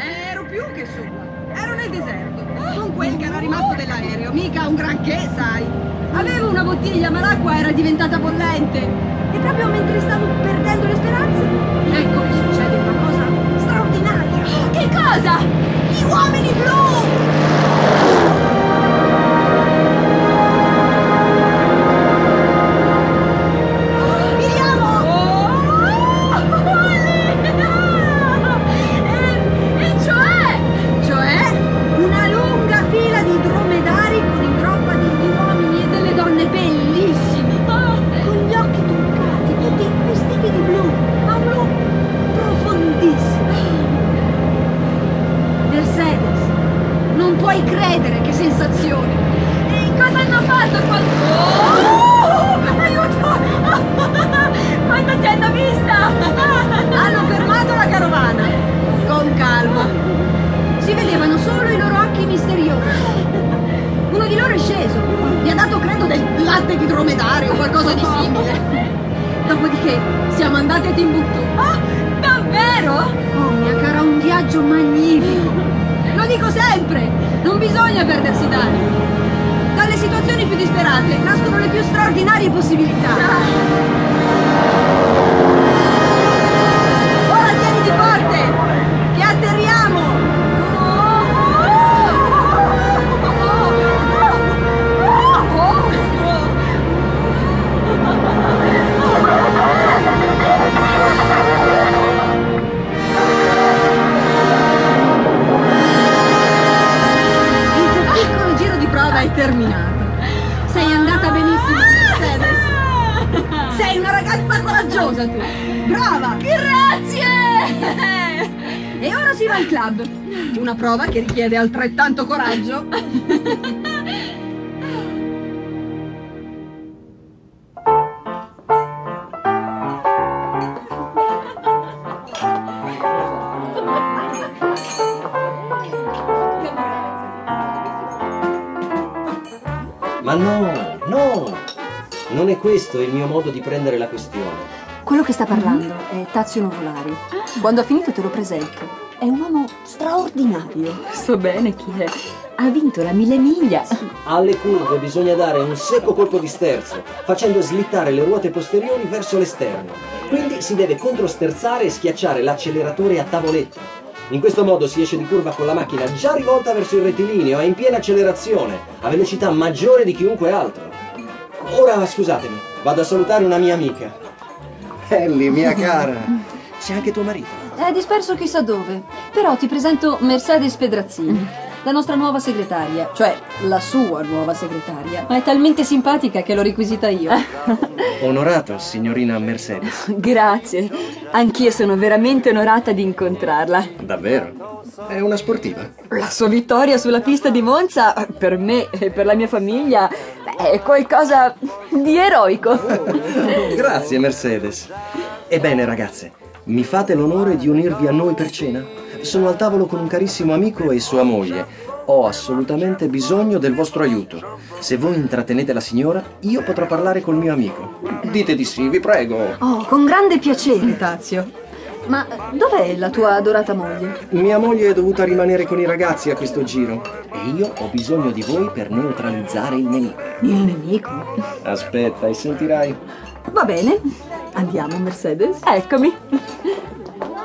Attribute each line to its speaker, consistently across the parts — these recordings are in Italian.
Speaker 1: Eh, ero più che sola. Ero nel deserto, con quel che era rimasto dell'aereo. Mica un granché, sai. Avevo una bottiglia, ma l'acqua era diventata bollente. E proprio mentre stavo perdendo le speranze, ecco che succede una cosa straordinaria.
Speaker 2: Che cosa?
Speaker 1: Gli uomini blu! Latte di dromedario o qualcosa di simile. Dopodiché siamo andati a Timbuktu.
Speaker 2: Ah, davvero?
Speaker 1: Oh mia cara, un viaggio magnifico! Lo dico sempre, non bisogna perdersi d'animo. Dalle situazioni più disperate nascono le più straordinarie possibilità. Ora tieniti forte, che atterriamo! Terminato. Sei andata benissimo, Mercedes. Sei una ragazza coraggiosa tu. Brava!
Speaker 2: Grazie!
Speaker 1: E ora si va al club. Una prova che richiede altrettanto coraggio.
Speaker 3: Ma no, no! Non è questo il mio modo di prendere la questione.
Speaker 4: Quello che sta parlando è Tazio Nuvolari. Quando ha finito te lo presento. È un uomo straordinario.
Speaker 5: So bene chi è. Ha vinto la mille miglia.
Speaker 3: Alle curve bisogna dare un secco colpo di sterzo, facendo slittare le ruote posteriori verso l'esterno. Quindi si deve controsterzare e schiacciare l'acceleratore a tavoletta. In questo modo si esce di curva con la macchina già rivolta verso il rettilineo e in piena accelerazione, a velocità maggiore di chiunque altro. Ora scusatemi, vado a salutare una mia amica. Ellie, mia cara. C'è anche tuo marito.
Speaker 4: È disperso chissà dove. Però ti presento Mercedes Pedrazzini, la nostra nuova segretaria, cioè la sua nuova segretaria. Ma è talmente simpatica che l'ho requisita io.
Speaker 3: Onorato, signorina Mercedes.
Speaker 5: Grazie. Anch'io sono veramente onorata di incontrarla.
Speaker 3: Davvero? È una sportiva.
Speaker 5: La sua vittoria sulla pista di Monza, per me e per la mia famiglia, è qualcosa di eroico.
Speaker 3: Grazie, Mercedes. Ebbene, ragazze, mi fate l'onore di unirvi a noi per cena? Sono al tavolo con un carissimo amico e sua moglie. Ho assolutamente bisogno del vostro aiuto. Se voi intrattenete la signora, io potrò parlare col mio amico. Dite di sì, vi prego.
Speaker 4: Oh, con grande piacere, Tazio. Ma dov'è la tua adorata moglie?
Speaker 3: Mia moglie è dovuta rimanere con i ragazzi a questo giro e io ho bisogno di voi per neutralizzare il nemico.
Speaker 4: Il nemico?
Speaker 3: Aspetta e sentirai.
Speaker 4: Va bene. Andiamo, Mercedes.
Speaker 5: Eccomi.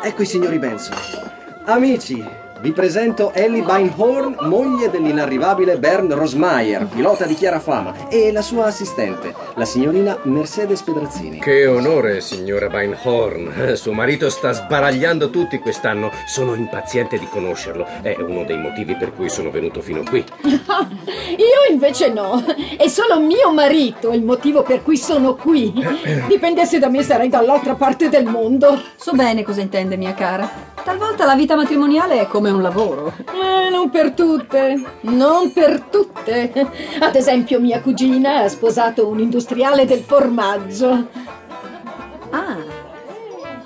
Speaker 3: Ecco i signori Benson. Amici, vi presento Ellie Beinhorn, moglie dell'inarrivabile Bernd Rosmeier, pilota di chiara fama, e la sua assistente, la signorina Mercedes Pedrazzini.
Speaker 6: Che onore, signora Beinhorn. Suo marito sta sbaragliando tutti quest'anno. Sono impaziente di conoscerlo. È uno dei motivi per cui sono venuto fino qui.
Speaker 7: Io invece no. È solo mio marito il motivo per cui sono qui. Dipendesse da me sarei dall'altra parte del mondo.
Speaker 4: So bene cosa intende, mia cara. Talvolta la vita matrimoniale è come un lavoro.
Speaker 7: Eh, non per tutte. Non per tutte. Ad esempio, mia cugina ha sposato un industriale del formaggio.
Speaker 4: Ah,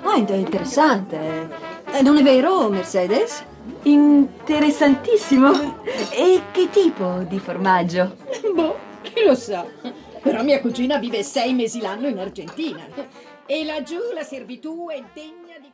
Speaker 4: ah è interessante. Eh, non è vero, Mercedes?
Speaker 5: Interessantissimo. E che tipo di formaggio?
Speaker 7: Boh, chi lo sa. Però mia cugina vive sei mesi l'anno in Argentina. E laggiù la servitù è degna di...